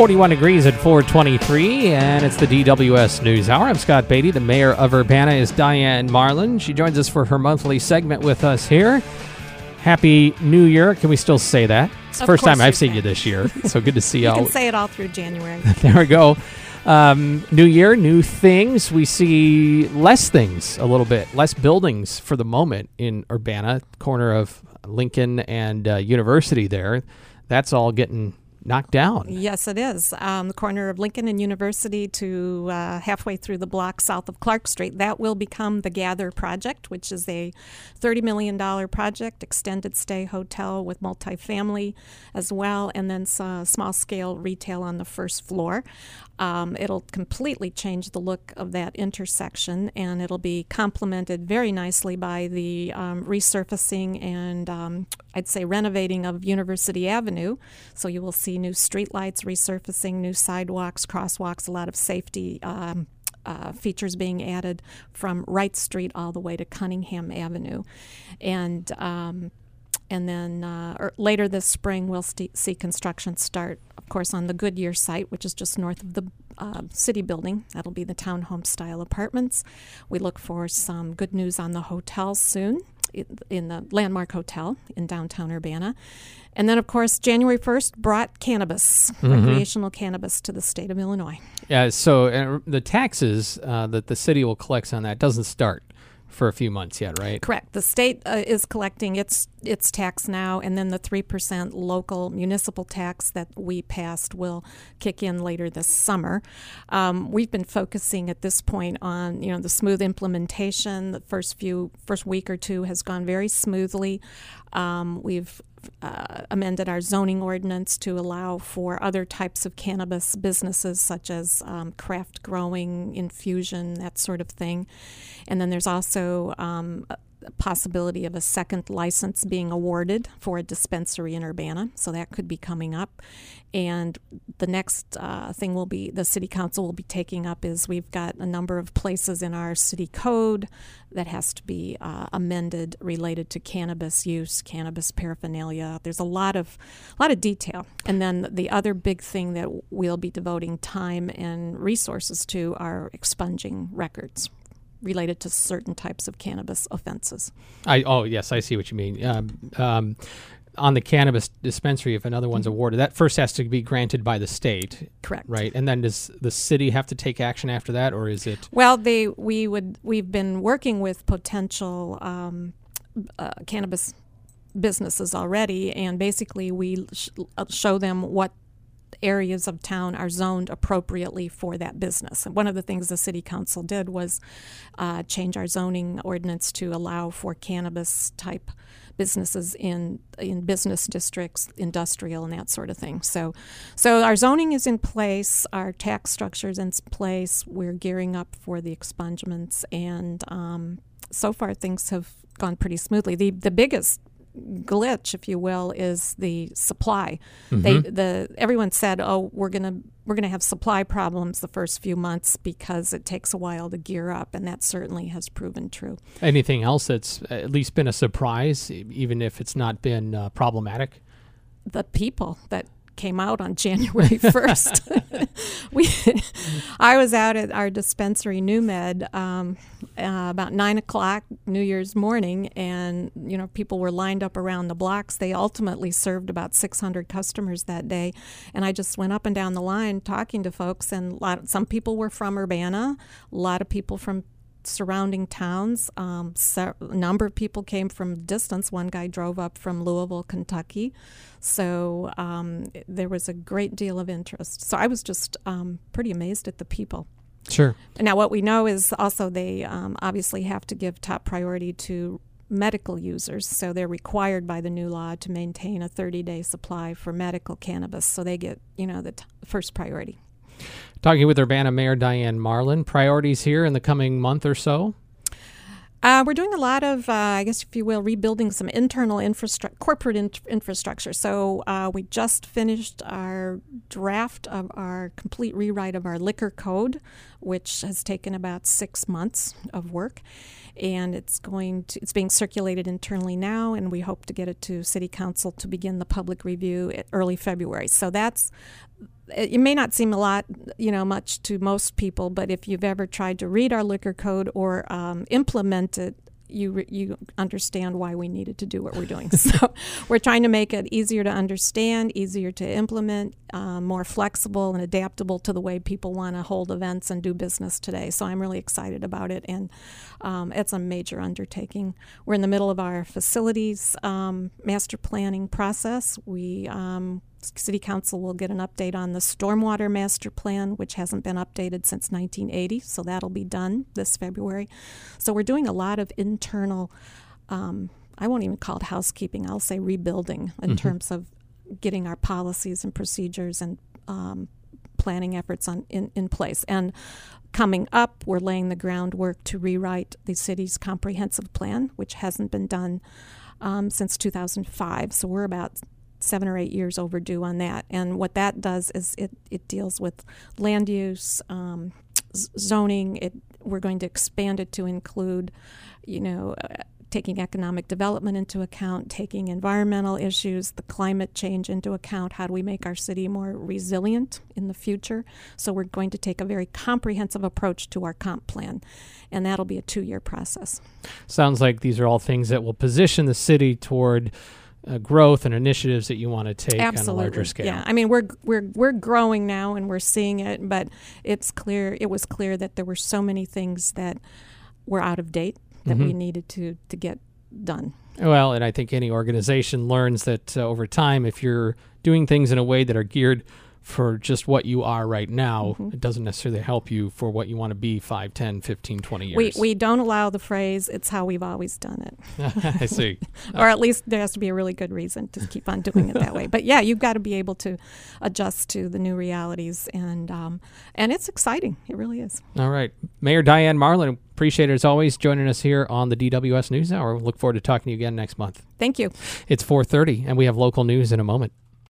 41 degrees at 423, and it's the DWS News Hour. I'm Scott Beatty. The mayor of Urbana is Diane Marlin. She joins us for her monthly segment with us here. Happy New Year. Can we still say that? It's the Of first time I've you seen you this year. So good to see You all. you. can say it all through January. there we go. Um, new year, new things. We see less things a little bit, less buildings for the moment in Urbana, corner of Lincoln and uh, University there. That's all getting knocked down. yes, it is. Um, the corner of Lincoln and University to uh, halfway through the block south of Clark Street. That will become the Gather Project, which is a $30 million project, extended stay hotel with multifamily as well, and then some small scale retail on the first floor. Um, it'll completely change the look of that intersection, and it'll be complemented very nicely by the um, resurfacing and um, I'd say renovating of University Avenue. So you will see new streetlights, resurfacing, new sidewalks, crosswalks, a lot of safety. Um, uh, features being added from Wright Street all the way to Cunningham Avenue, and um, and then uh, or later this spring we'll st- see construction start, of course, on the Goodyear site, which is just north of the uh, city building. That'll be the townhome style apartments. We look for some good news on the hotel soon in, the Landmark Hotel in downtown Urbana. And then, of course, January 1st brought cannabis, recreational cannabis, to the state of Illinois. Yeah, so uh, the taxes uh, that the city will collect on that doesn't start for a few months yet, right? Correct. The state uh, is collecting its its tax now, and then the three percent local municipal tax that we passed will kick in later this summer. Um, we've been focusing at this point on you know the smooth implementation. The first few first week or two has gone very smoothly. Um, we've uh, amended our zoning ordinance to allow for other types of cannabis businesses, such as um, craft growing, infusion, that sort of thing. And then there's also um, possibility of a second license being awarded for a dispensary in Urbana, so that could be coming up. And the next uh, thing will be the city council will be taking up is we've got a number of places in our city code that has to be uh, amended related to cannabis use, cannabis paraphernalia. There's a lot of a lot of detail. And then the other big thing that we'll be devoting time and resources to are expunging records related to certain types of cannabis offenses. I oh yes, I see what you mean. Um, um, on the cannabis dispensary, if another one's awarded, that first has to be granted by the state, Correct. right? And then does the city have to take action after that, or is it? Well, they we would we've been working with potential um, uh, cannabis businesses already, and basically we sh- uh, show them what areas of town are zoned appropriately for that business. And one of the things the city council did was uh, change our zoning ordinance to allow for cannabis type businesses in in business districts, industrial, and that sort of thing. So, so our zoning is in place, our tax structure is in place. We're gearing up for the expungements, and um, so far things have gone pretty smoothly. The the biggest glitch, if you will, is the supply. They the everyone said, "Oh, we're gonna we're gonna have supply problems the first few months because it takes a while to gear up," and that certainly has proven true. Anything else that's at least been a surprise, even if it's not been uh, problematic? the people that came out on January 1st. we, I was out at our dispensary, NuMed, um, uh, about nine o'clock New Year's morning, and you know people were lined up around the blocks. They ultimately served about 600 customers that day, and I just went up and down the line talking to folks, and a lot, some people were from Urbana, a lot of people from surrounding towns. Um, so a number of people came from distance. One guy drove up from Louisville, Kentucky. So um, there was a great deal of interest. So I was just um, pretty amazed at the people. Sure. Now, what we know is also they um, obviously have to give top priority to medical users. So they're required by the new law to maintain a 30 day supply for medical cannabis. So they get, you know, the t- first priority. Talking with Urbana Mayor Diane Marlin. Priorities here in the coming month or so. Uh, we're doing a lot of, uh, I guess, if you will, rebuilding some internal infrastructure, corporate in- infrastructure. So uh, we just finished our draft of our complete rewrite of our liquor code, which has taken about six months of work, and it's going to it's being circulated internally now, and we hope to get it to City Council to begin the public review at early February. So that's it, may not seem a lot, you know, much to most people, but if you've ever tried to read our liquor code or um, implement it, you you understand why we needed to do what we're doing. so we're trying to make it easier to understand, easier to implement, uh, more flexible and adaptable to the way people want to hold events and do business today. So I'm really excited about it, and um, it's a major undertaking. We're in the middle of our facilities um, master planning process. We um, City Council will get an update on the Stormwater Master Plan, which hasn't been updated since 1980, so that'll be done this February. So we're doing a lot of internal, um, I won't even call it housekeeping, I'll say rebuilding in mm-hmm. terms of getting our policies and procedures and um, planning efforts on in, in place. And coming up, we're laying the groundwork to rewrite the city's comprehensive plan, which hasn't been done um, since 2005. So we're about seven or eight years overdue on that. And what that does is it, it deals with land use, um, zoning. It, we're going to expand it to include, you know, uh, taking economic development into account, taking environmental issues, the climate change into account. How do we make our city more resilient in the future? So we're going to take a very comprehensive approach to our comp plan, and that'll be a two-year process. Sounds like these are all things that will position the city toward uh, growth and initiatives that you want to take Absolutely. on a larger scale. Yeah, I mean we're we're we're growing now and we're seeing it, but it's clear it was clear that there were so many things that were out of date that mm-hmm. we needed to to get done. Well, and I think any organization learns that uh, over time, if you're doing things in a way that are geared for just what you are right now. Mm-hmm. It doesn't necessarily help you for what you want to be 5, 10, 15, 20 years. We, we don't allow the phrase, it's how we've always done it. I see. or at least there has to be a really good reason to keep on doing it that way. But yeah, you've got to be able to adjust to the new realities. And, um, and it's exciting. It really is. All right. Mayor Diane Marlin, appreciate it as always joining us here on the DWS News Hour. Look forward to talking to you again next month. Thank you. It's 4.30 and we have local news in a moment.